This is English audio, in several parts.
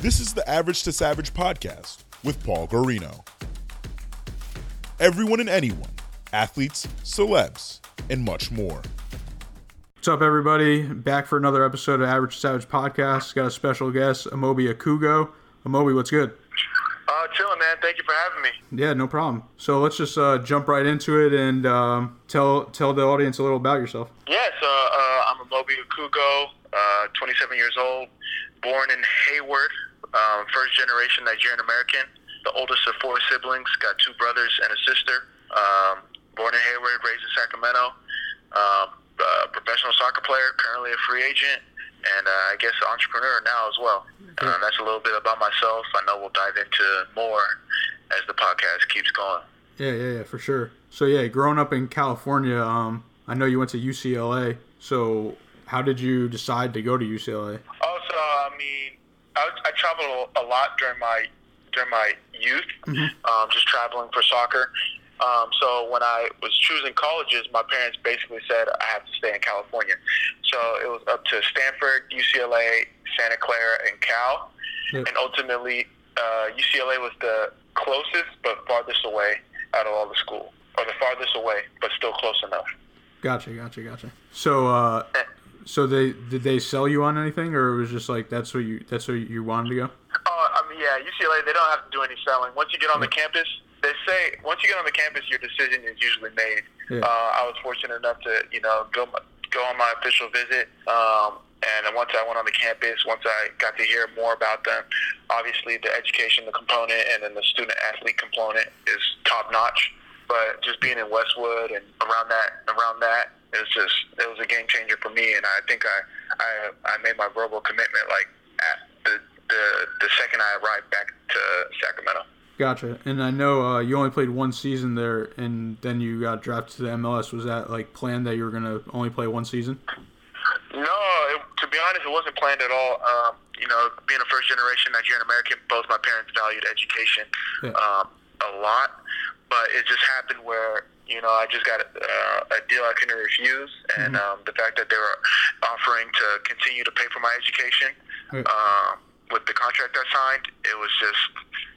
This is the Average to Savage podcast with Paul Guarino. Everyone and anyone, athletes, celebs, and much more. What's up, everybody? Back for another episode of Average to Savage podcast. Got a special guest, Amobi Okugo. Amobi, what's good? Uh, chilling, man. Thank you for having me. Yeah, no problem. So let's just uh, jump right into it and um, tell tell the audience a little about yourself. Yeah, so uh, I'm Amobi Okugo, uh, 27 years old, born in Hayward, um, first generation Nigerian American, the oldest of four siblings, got two brothers and a sister. Um, born in Hayward, raised in Sacramento. Um, uh, professional soccer player, currently a free agent, and uh, I guess entrepreneur now as well. Uh, that's a little bit about myself. I know we'll dive into more as the podcast keeps going. Yeah, yeah, yeah, for sure. So yeah, growing up in California, um, I know you went to UCLA. So how did you decide to go to UCLA? Also, I mean, I, I traveled a lot during my during my youth, um, just traveling for soccer. Um, so when I was choosing colleges, my parents basically said I have to stay in California. So it was up to Stanford, UCLA, Santa Clara, and Cal. Yep. And ultimately, uh, UCLA was the closest but farthest away out of all the school, or the farthest away but still close enough. Gotcha, gotcha, gotcha. So uh, so they did they sell you on anything, or it was just like that's what you that's what you wanted to go? Oh, I mean, yeah, UCLA, they don't have to do any selling. Once you get on the campus, they say once you get on the campus, your decision is usually made. Yeah. Uh, I was fortunate enough to, you know, go go on my official visit. Um, and once I went on the campus, once I got to hear more about them, obviously the education, the component, and then the student athlete component is top notch. But just being in Westwood and around that, around that, it was just it was a game changer for me. And I think I I, I made my verbal commitment like at the, the the second I arrived back to Sacramento. Gotcha. And I know uh, you only played one season there, and then you got drafted to the MLS. Was that like planned that you were gonna only play one season? No, it, to be honest, it wasn't planned at all. Um, you know, being a first generation Nigerian American, both my parents valued education Yeah. um, a lot, but it just happened where you know I just got uh, a deal I couldn't refuse, and um, the fact that they were offering to continue to pay for my education um, with the contract I signed, it was just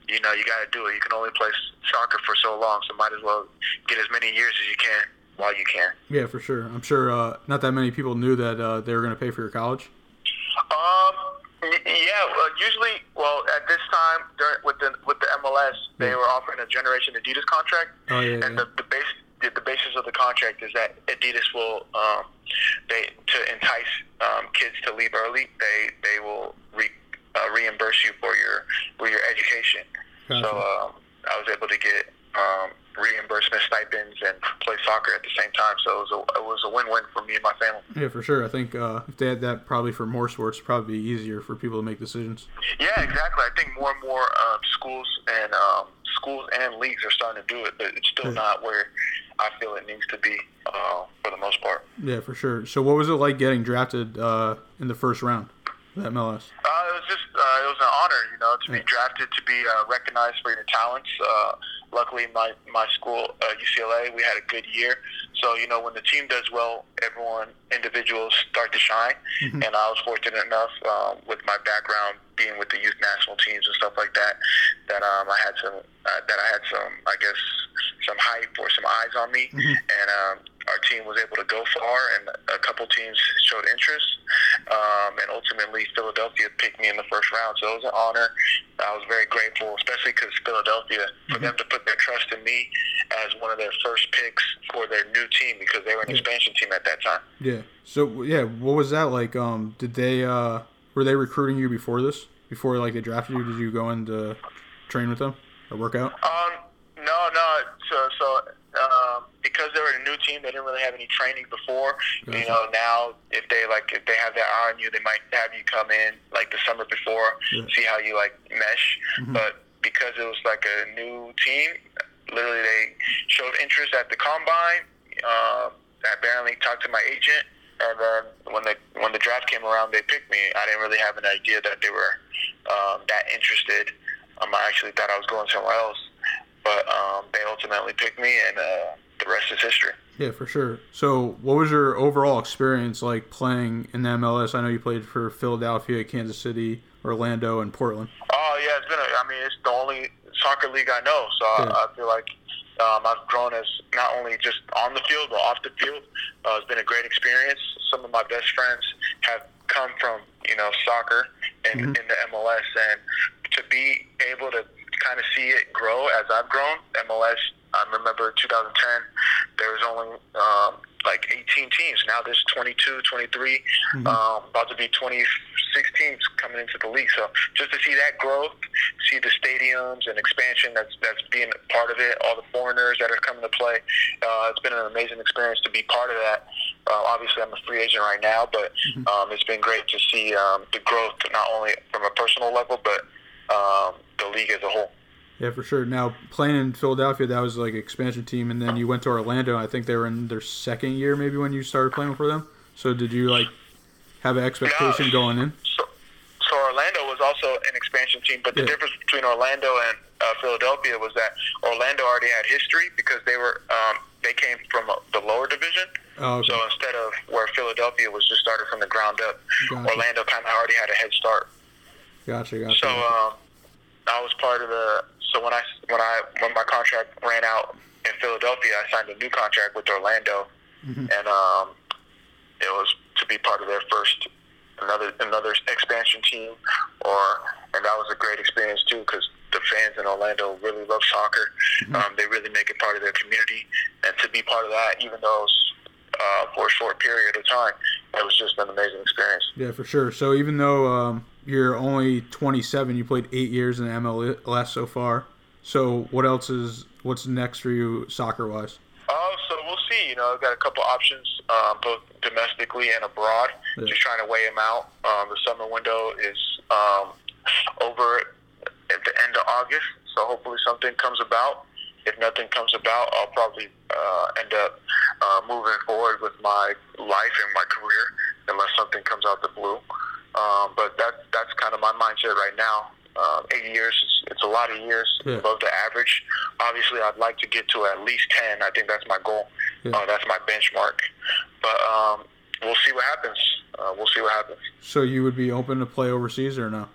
you know you got to do it. You can only play soccer for so long, so might as well get as many years as you can while you can. Yeah, for sure. I'm sure uh, not that many people knew that uh, they were gonna pay for your college. Um. Yeah. Well, usually, well, at this time during, with the with the MLS, they were offering a Generation Adidas contract, Oh, yeah, and yeah. the the base the, the basis of the contract is that Adidas will um they to entice um, kids to leave early. They they will re, uh, reimburse you for your for your education. Gotcha. So um, I was able to get um, reimbursement stipends and play soccer at the same time. So it was a it was a win win for me and my family. Yeah, for sure. I think uh, if they had that probably for more sports, probably be easier for people to make decisions. Yeah, exactly. I think more and more um, schools and um, schools and leagues are starting to do it, but it's still Yeah. not where I feel it needs to be uh, for the most part. Yeah, for sure. So what was it like getting drafted uh, in the first round of the MLS? Uh, it was just uh, it was an honor, you know, to be drafted, to be uh, recognized for your talents. Uh, luckily, my my school, uh, UCLA, we had a good year. So you know, when the team does well, everyone individuals start to shine. Mhm. And I was fortunate enough um, with my background being with the youth national teams and stuff like that, that um, I had some uh, that I had some I guess some hype or some eyes on me, Mhm. and um, our team was able to go far, and a couple teams showed interest, um, and ultimately Philadelphia picked me in the first round. So it was an honor. I was very grateful, especially because Philadelphia, for them to put their trust in me as one of their first picks for their new team because they were an Yeah. expansion team at that time. Yeah. So yeah, what was that like? Um, did they uh, were they recruiting you before this? Before like they drafted you, did you go in to train with them or work out? Um, no, no. So, so um, because they were a new team, they didn't really have any training before. You know, now if they like, if they have their eye on you, they might have you come in like the summer before, Yeah. see how you like mesh. Mhm. But because it was like a new team, literally they showed interest at the combine. Uh, I barely talked to my agent, and then when the when the draft came around, they picked me. I didn't really have an idea that they were um, that interested. Um, I actually thought I was going somewhere else, but um, they ultimately picked me, and uh, the rest is history. Yeah, for sure. So, what was your overall experience like playing in the MLS? I know you played for Philadelphia, Kansas City, Orlando and Portland. Oh yeah, it's been. A, I mean, it's the only soccer league I know, so Yeah. I, I feel like um, I've grown as not only just on the field but off the field. Uh, it's been a great experience. Some of my best friends have come from you know soccer and Mhm. in the MLS, and to be able to kind of see it grow as I've grown. MLS. I remember 2010. There was only um, like 18 teams. Now there's 22, 23, Mhm. um, about to be 26 teams coming into the league. So just to see that growth, see the stadiums and expansion that's that's being part of it, all the foreigners that are coming to play, uh, it's been an amazing experience to be part of that. Uh, obviously, I'm a free agent right now, but um, it's been great to see um, the growth not only from a personal level, but um, the league as a whole. Yeah, for sure. Now playing in Philadelphia, that was like an expansion team, and then you went to Orlando. I think they were in their second year, maybe when you started playing for them. So did you like have an expectation No. going in? So, so Orlando was also an expansion team, but the Yeah. difference between Orlando and uh, Philadelphia was that Orlando already had history because they were um, they came from uh, the lower division. Oh, okay. So instead of where Philadelphia was just started from the ground up, Gotcha. Orlando kind of already had a head start. Gotcha, gotcha. So um, I was part of the. So when I when I when my contract ran out in Philadelphia, I signed a new contract with Orlando, Mhm. and um, it was to be part of their first another another expansion team, or and that was a great experience too because the fans in Orlando really love soccer. Um, they really make it part of their community, and to be part of that, even though it was uh, for a short period of time, it was just an amazing experience. Yeah, for sure. So even though um, you're only 27, you played eight years in MLS so far. So what else is what's next for you soccer wise? Oh, so we'll see. You know, I've got a couple options, um, both domestically and abroad. Yeah. Just trying to weigh them out. Um, the summer window is um, over at the end of August, so hopefully something comes about. If nothing comes about, I'll probably uh, end up uh, moving forward with my life and my career, unless something comes out the blue. Um, but that that's kind of my mindset right now. Um, eight years, it's, it's a lot of years Yeah. above the average. Obviously, I'd like to get to at least ten. I think that's my goal. Yeah. Uh, that's my benchmark. But um, we'll see what happens. Uh, we'll see what happens. So you would be open to play overseas or no?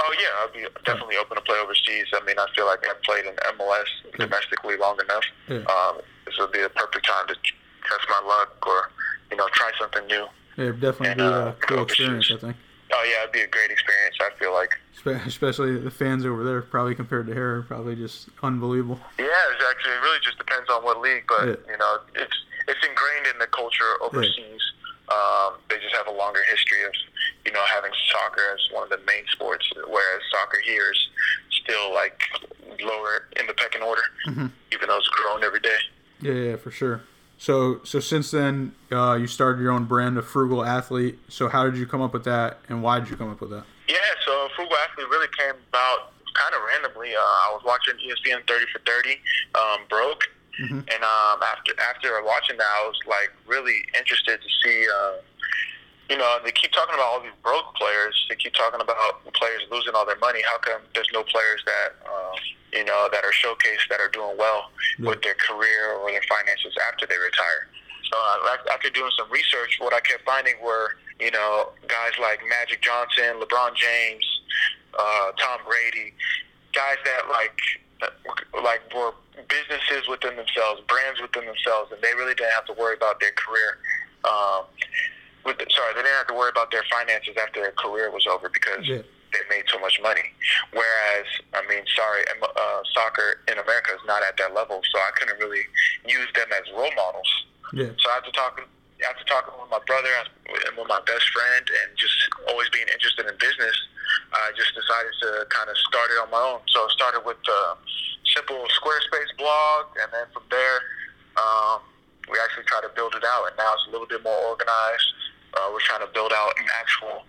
Oh yeah, I'll be definitely open to play overseas. I mean, I feel like I've played in MLS domestically long enough. Yeah. Um, this would be a perfect time to test my luck or you know try something new. Yeah, it'd definitely And, be uh, a cool overseas. experience, I think. Oh yeah, it'd be a great experience. I feel like. Especially the fans over there, probably compared to here, are probably just unbelievable. Yeah, it's actually it really just depends on what league, but Yeah. you know it's it's ingrained in the culture overseas. Um, they just have a longer history of you know having soccer as one of the main sports, whereas soccer here is still like lower in the pecking order, Mhm. even though it's growing every day. Yeah, yeah, for sure. So, so since then, uh, you started your own brand, of Frugal Athlete. So, how did you come up with that, and why did you come up with that? Yeah, so Frugal Athlete really came about kind of randomly. Uh, I was watching ESPN 30 for 30, um, broke, Mhm. and um, after after watching that, I was like really interested to see. Uh, you know, they keep talking about all these broke players. They keep talking about players losing all their money. How come there's no players that um, you know that are showcased that are doing well Yeah. with their career or their finances after they retire? So uh, after doing some research, what I kept finding were you know guys like Magic Johnson, LeBron James, uh, Tom Brady, guys that like uh, like were businesses within themselves, brands within themselves, and they really didn't have to worry about their career. Um, with sorry, they didn't have to worry about their finances after their career was over because Yeah. they made so much money. Whereas, I mean, sorry, uh, soccer in America is not at that level, so I couldn't really use them as role models. Yeah, So after talking, after talking with my brother and with my best friend, and just always being interested in business, I just decided to kind of start it on my own. So I started with a simple Squarespace blog, and then from there, um, we actually tried to build it out, and now it's a little bit more organized. Uh, we're trying to build out an actual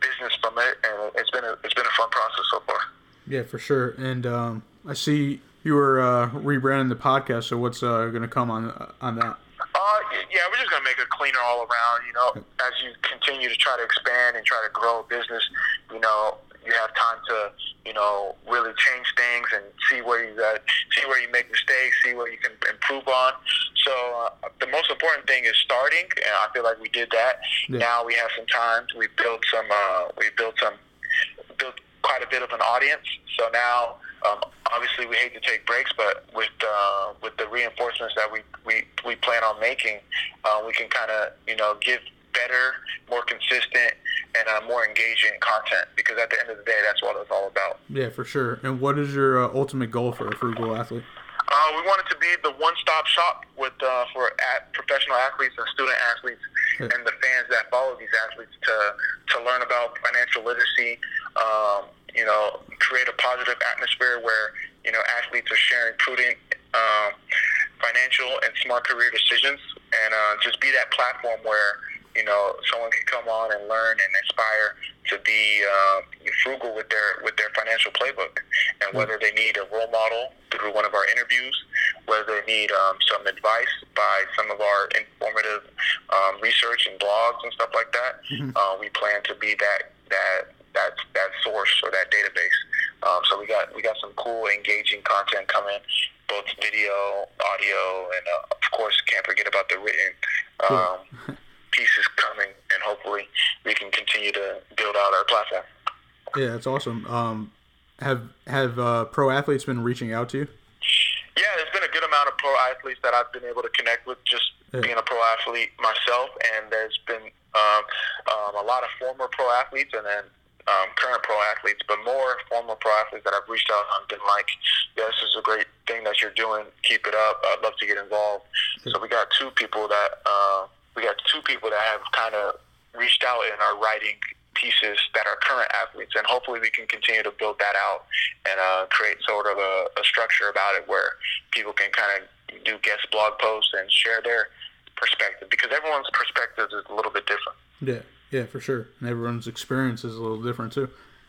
business from it, and it's been a, it's been a fun process so far. yeah, for sure. And um, I see you were uh, rebranding the podcast. So, what's uh, going to come on on that? Uh, yeah, we're just gonna make it cleaner all around. You know, as you continue to try to expand and try to grow a business, you know, you have time to, you know, really change things and see where you got, see where you make mistakes, see where you can improve on. So uh, the most important thing is starting, and I feel like we did that. Yeah. Now we have some time. We built some. Uh, we built some. Built quite a bit of an audience. So now, um, obviously, we hate to take breaks, but with uh, with the reinforcements that we we, we plan on making, uh, we can kind of you know give better, more consistent, and uh, more engaging content. Because at the end of the day, that's what it's all about. Yeah, for sure. And what is your uh, ultimate goal for a frugal athlete? Uh, we want it to be the one-stop shop with uh, for at professional athletes and student athletes Yeah. and the fans that follow these athletes to to learn about financial literacy. Um, you know, create a positive atmosphere where you know athletes are sharing prudent um, financial and smart career decisions, and uh, just be that platform where you know someone can come on and learn and aspire to be uh, frugal with their with their financial playbook, and whether they need a role model through one of our interviews, whether they need um, some advice by some of our informative um, research and blogs and stuff like that, uh, we plan to be that that that that source or that database. Um, so we got we got some cool, engaging content coming, both video, audio, and uh, of course, can't forget about the written um, pieces coming, and hopefully, we can continue to build out our platform. Yeah, that's awesome. Um, have have uh, pro athletes been reaching out to you? Yeah, there's been a good amount of pro athletes that I've been able to connect with just Yeah. being a pro athlete myself, and there's been um, um, a lot of former pro athletes and then um, current pro athletes, but more former pro athletes that I've reached out and been like, yeah, this is a great thing that you're doing. Keep it up. I'd love to get involved. So we got two people that uh, we got two people that have kind of reached out and are writing pieces that are current athletes, and hopefully we can continue to build that out and uh, create sort of a, a structure about it where people can kind of do guest blog posts and share their perspective because everyone's perspective is a little bit different. Yeah, yeah, for sure. And everyone's experience is a little different too.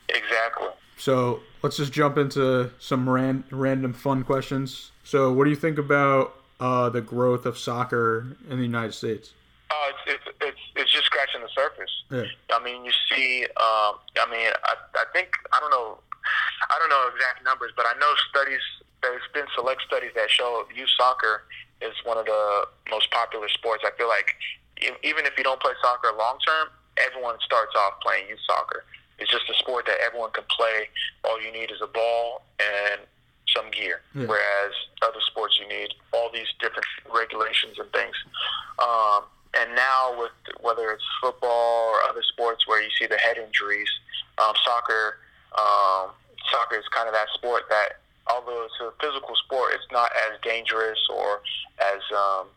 Exactly. So let's just jump into some ran- random fun questions. So, what do you think about uh, the growth of soccer in the United States? Uh, it's, it's, it's, it's just scratching the surface. Yeah. I mean, you see, um, I mean, I, I think, I don't know, I don't know exact numbers, but I know studies, there's been select studies that show youth soccer is one of the most popular sports. I feel like even if you don't play soccer long term, everyone starts off playing youth soccer. It's just a sport that everyone can play. All you need is a ball and some gear. Yeah. Whereas other sports, you need all these different regulations and things. Um, and now with whether it's football or other sports where you see the head injuries, um, soccer, um, soccer is kind of that sport that although it's a physical sport, it's not as dangerous or as um,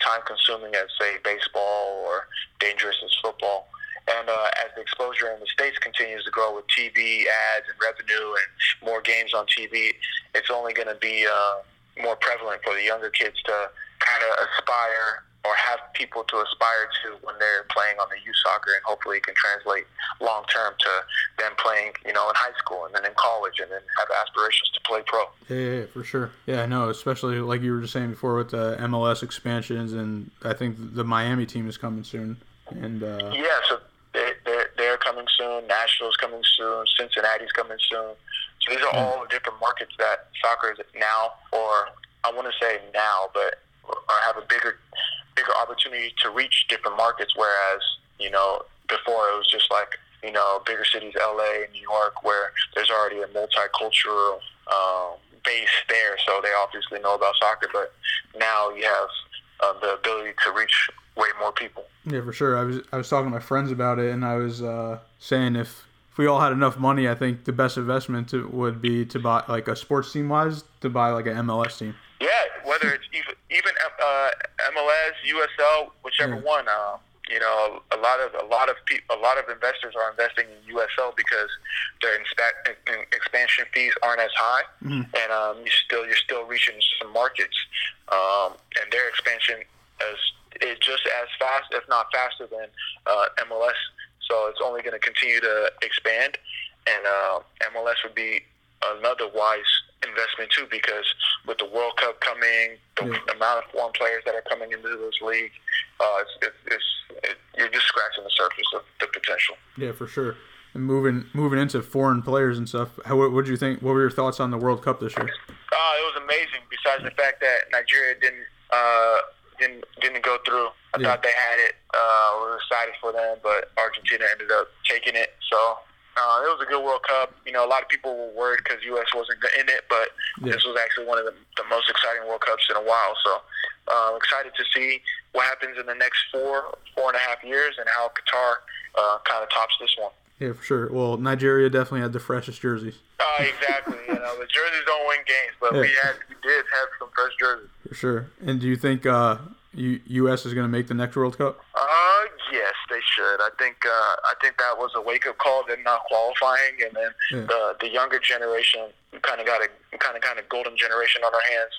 time consuming as say baseball or dangerous as football. And uh, as the exposure in the states continues to grow with TV ads and revenue and more games on TV, it's only going to be uh, more prevalent for the younger kids to kind of aspire or have people to aspire to when they're playing on the youth soccer, and hopefully it can translate long term to them playing, you know, in high school and then in college, and then have aspirations to play pro. Yeah, yeah, yeah, for sure. Yeah, I know, especially like you were just saying before with the MLS expansions, and I think the Miami team is coming soon. And uh, Yeah, so they, they're, they're coming soon. Nashville's coming soon. Cincinnati's coming soon. So these are all different markets that soccer is now, or I want to say now, but or have a bigger bigger opportunity to reach different markets. Whereas you know before it was just like you know bigger cities, L.A., New York, where there's already a multicultural um, base there, so they obviously know about soccer. But now you have uh, the ability to reach way more people. yeah, for sure. I was I was talking to my friends about it, and I was uh, saying if if we all had enough money, I think the best investment to, would be to buy like a sports team wise to buy like an MLS team. Yeah, whether it's even even uh, MLS, USL, whichever Yeah. one. Uh, you know, a lot of a lot of people, a lot of investors are investing in USL because their inspe- in- expansion fees aren't as high, Mhm. and um, you still you're still reaching some markets, um, and their expansion is is just as fast, if not faster, than uh, MLS. So it's only going to continue to expand, and uh, MLS would be another wise investment too because with the World Cup coming, the Yeah. amount of foreign players that are coming into this league, uh, it's, it's, it's, it, you're just scratching the surface of the potential. Yeah, for sure. And moving moving into foreign players and stuff, how what did you think? What were your thoughts on the World Cup this year? Uh, it was amazing. Besides the fact that Nigeria didn't uh, didn't didn't go through, I Yeah. thought they had it. Uh, we were excited for them, but Argentina ended up taking it. So Uh, it was a good World Cup. You know, a lot of people were worried because U.S. wasn't in it, but Yeah. this was actually one of the, the most exciting World Cups in a while. So, uh, excited to see what happens in the next four, four and a half years, and how Qatar uh, kind of tops this one. Yeah, for sure. Well, Nigeria definitely had the freshest jerseys Uh, exactly. you know, the jerseys don't win games, but we had we did have some fresh jerseys. for sure. And do you think uh, U- U.S. is going to make the next World Cup? Uh, yes, they should. I think uh, I think that was a wake up call. Them not qualifying, and then Yeah. the the younger generation kind of got a kind of kind of golden generation on our hands.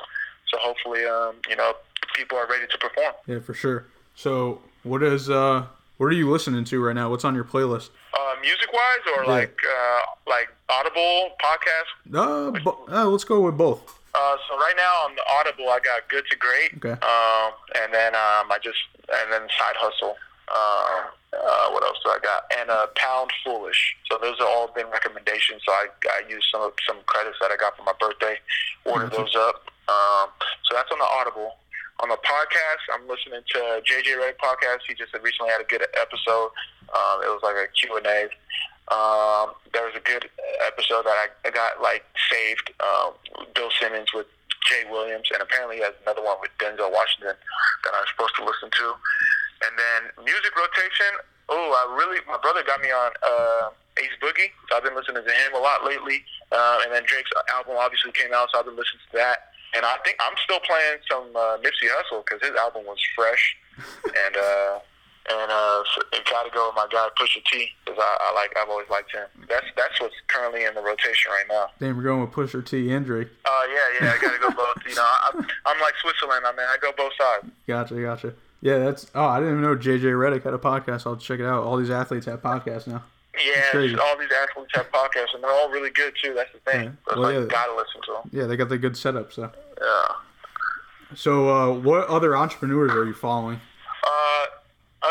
So hopefully, um, you know, people are ready to perform. Yeah, for sure. So, what is uh, what are you listening to right now? What's on your playlist? Uh, music wise, or Yeah. like uh, like Audible podcast. Uh, bo- uh, let's go with both. Uh, so right now on the Audible, I got Good to Great. Okay. Um, and then um, I just and then Side Hustle. Uh, uh, what else do I got? And uh, Pound Foolish. So those have all been recommendations. So I I used some some credits that I got for my birthday. Ordered Gotcha. those up. Um, so that's on the Audible. On the podcast, I'm listening to JJ Redick podcast. He just recently had a good episode. Um, it was like a Q and A. Um, there was a good episode that I, I got like saved. Um, Bill Simmons with Jay Williams, and apparently he has another one with Denzel Washington that I'm supposed to listen to. And then music rotation. Oh, I really my brother got me on uh, Ace Boogie, so I've been listening to him a lot lately. Uh, and then Drake's album obviously came out, so I've been listening to that. And I think I'm still playing some uh, Nipsey Hussle because his album was fresh. and uh, and uh, it got to go with my guy Pusha T because I, I like I've always liked him. That's that's what's currently in the rotation right now. Damn, we're going with Pusha T and Drake. Uh, yeah, yeah, I got to go both. You know, I, I'm like Switzerland, I mean, I go both sides. Gotcha, gotcha. Yeah, that's. Oh, I didn't even know JJ Redick had a podcast. I'll check it out. All these athletes have podcasts now. Yeah, all these athletes have podcasts, and they're all really good too. That's the thing. Yeah. So Well, like yeah. gotta listen to them. Yeah, they got the good setup. So, Yeah. so uh, what other entrepreneurs are you following? Uh,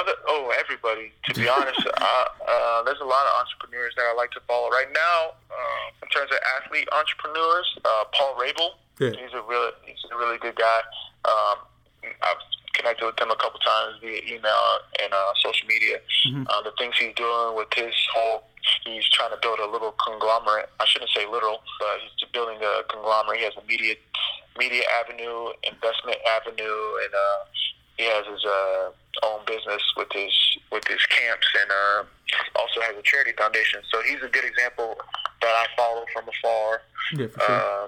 other oh, everybody. To be honest, uh, uh, there's a lot of entrepreneurs that I like to follow right now. Uh, in terms of athlete entrepreneurs, uh, Paul Rabil. Yeah. He's a really he's a really good guy. Um, I've connected with him a couple times via email and uh, social media. Uh, the things he's doing with his whole he's trying to build a little conglomerate. I shouldn't say literal, but he's building a conglomerate. He has a media media avenue, investment avenue, and uh, he has his uh, own business with his with his camps, and uh, also has a charity foundation. So he's a good example that I follow from afar. Yeah, for sure. Uh,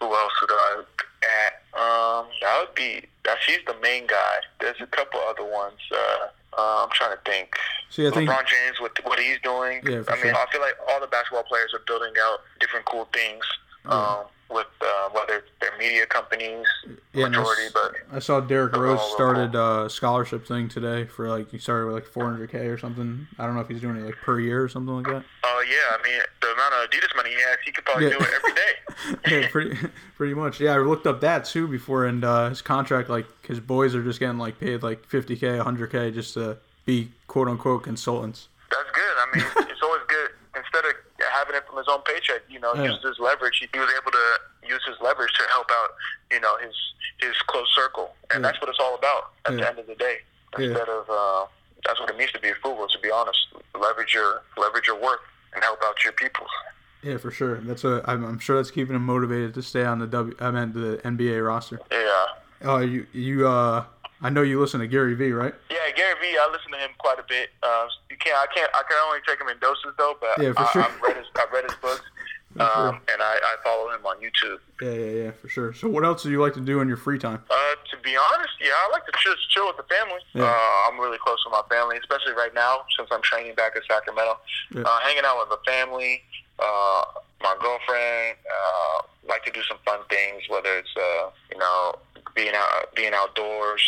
who else would I look at? Um, that would be that's he's the main guy. There's a couple other ones. Uh, uh, I'm trying to think. See, I think LeBron James with what he's doing. Yeah, I mean, sure. I feel like all the basketball players are building out different cool things. Um, with uh, whether they're media companies, Yeah, and I but I saw Derrick They're Rose started a scholarship thing today for like he started with like 400k or something. I don't know if he's doing it like per year or something like that. Oh yeah, I mean the amount of Adidas money he has, he could probably Yeah. do it every day. yeah, pretty pretty much. Yeah, I looked up that too before, and uh, his contract, like his boys are just getting like paid like 50k, 100k just to be quote unquote consultants. That's good. I mean, it's always good. Instead of having it from his own paycheck, you know, Yeah. use his leverage. He was able to use his leverage to help out, you know, his his close circle, and Yeah. that's what it's all about at Yeah. the end of the day. Yeah. Instead of uh, that's what it means to be a football. To be honest, leverage your leverage your work and help out your people. Yeah, for sure. That's a. I'm, I'm sure that's keeping him motivated to stay on the W. I meant the NBA roster. Yeah. Oh, you you uh, I know you listen to Gary Vee, right? Yeah, Gary Vee, I listen to him quite a bit. Uh, you can't, I can't, I can only take him in doses though. But Yeah, for I, sure. I've read his, I've read his books, For sure. um, and I, I follow him on YouTube. Yeah, yeah, yeah, for sure. So, what else do you like to do in your free time? Uh, to be honest, yeah, I like to just chill with the family. Yeah. Uh, I'm really close with my family, especially right now since I'm training back in Sacramento. Yeah. Uh, hanging out with the family, uh, my girlfriend. Uh, like to do some fun things, whether it's uh, you know being out, being outdoors,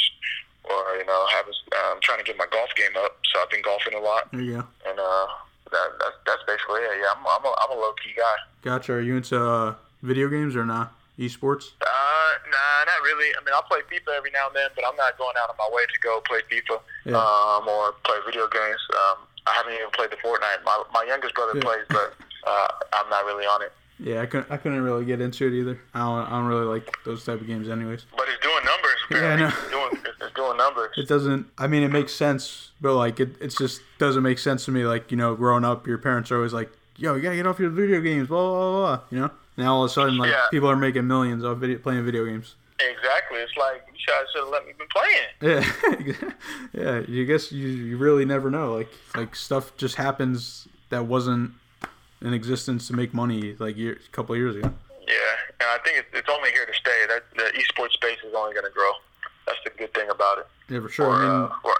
or you know having um, trying to get my golf game up. So I've been golfing a lot, There you go. and uh, that, that's that's basically it. Yeah, I'm I'm a, I'm a low key guy. Gotcha. Are you into uh, video games or not? Esports? Uh, nah, not really. I mean, I'll play FIFA every now and then, but I'm not going out of my way to go play FIFA Yeah. um, or play video games. Um, I haven't even played the Fortnite. My my youngest brother Yeah. plays, but uh, I'm not really on it. Yeah, I couldn't. I couldn't really get into it either. I don't. I don't really like those type of games, anyways. But it's doing numbers. Yeah, I know. it's doing it's, it's doing numbers. it doesn't. I mean, it makes sense, but like it, it just doesn't make sense to me. Like you know, growing up, your parents are always like, "Yo, you gotta get off your video games." Blah blah blah. blah you know. Now all of a sudden, like Yeah. people are making millions off video playing video games. Exactly. It's like you should have let me been playing. Yeah, yeah. You guess you, you really never know. Like like stuff just happens that wasn't in existence to make money like year, a couple of years ago. Yeah, and I think it's, it's only here to stay. That the esports space is only going to grow. That's the good thing about it. Yeah, for sure. For, I mean, uh, for,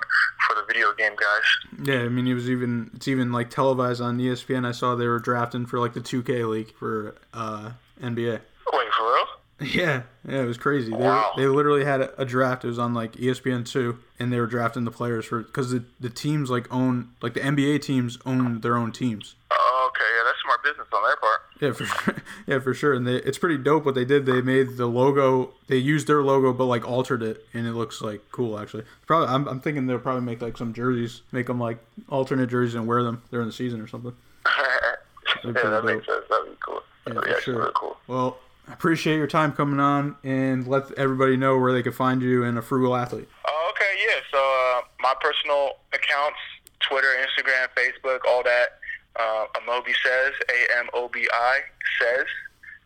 for the video game guys. yeah, I mean, it was even it's even like televised on ESPN. I saw they were drafting for like the 2K league for uh, NBA. Wait, for real? Yeah, yeah, it was crazy. They, Wow. they literally had a, a draft. It was on like ESPN two, and they were drafting the players for because the the teams like own like the NBA teams own their own teams. Oh, okay, yeah, that's smart business on their part. Yeah, for sure. Yeah, for sure. And they, it's pretty dope what they did. They made the logo. They used their logo, but like altered it, and it looks like cool. Actually, probably. I'm, I'm thinking they'll probably make like some jerseys, make them like alternate jerseys, and wear them during the season or something. yeah, that dope. makes sense. That'd be cool. Yeah, That'd be for sure. really cool. Well, I appreciate your time coming on, and let everybody know where they can find you and a frugal athlete. Oh, okay, yeah. So uh, my personal accounts, Twitter, Instagram, Facebook, all that. Uh, Amobi says, A M O B I says.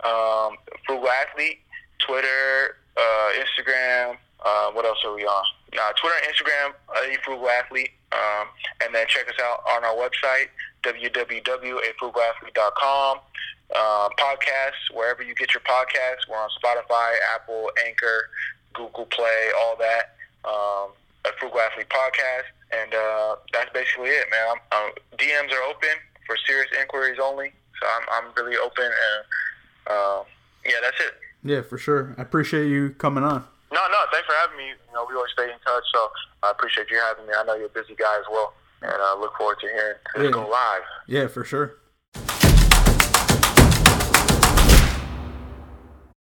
Um, Frugal Athlete, Twitter, uh, Instagram. Uh, what else are we on? Uh, Twitter and Instagram, A Frugal Athlete. Um, and then check us out on our website, www.afrugalathlete.com. Uh, podcasts, wherever you get your podcasts. We're on Spotify, Apple, Anchor, Google Play, all that. Um, a Frugal Athlete podcast, and uh, that's basically it, man. I'm, um, DMs are open for serious inquiries only, so I'm, I'm really open, and uh, yeah, that's it. Yeah, for sure. I appreciate you coming on. No, no, thanks for having me. You know, we always stay in touch, so I appreciate you having me. I know you're a busy guy as well, and I look forward to hearing this Yeah. go live. Yeah, for sure.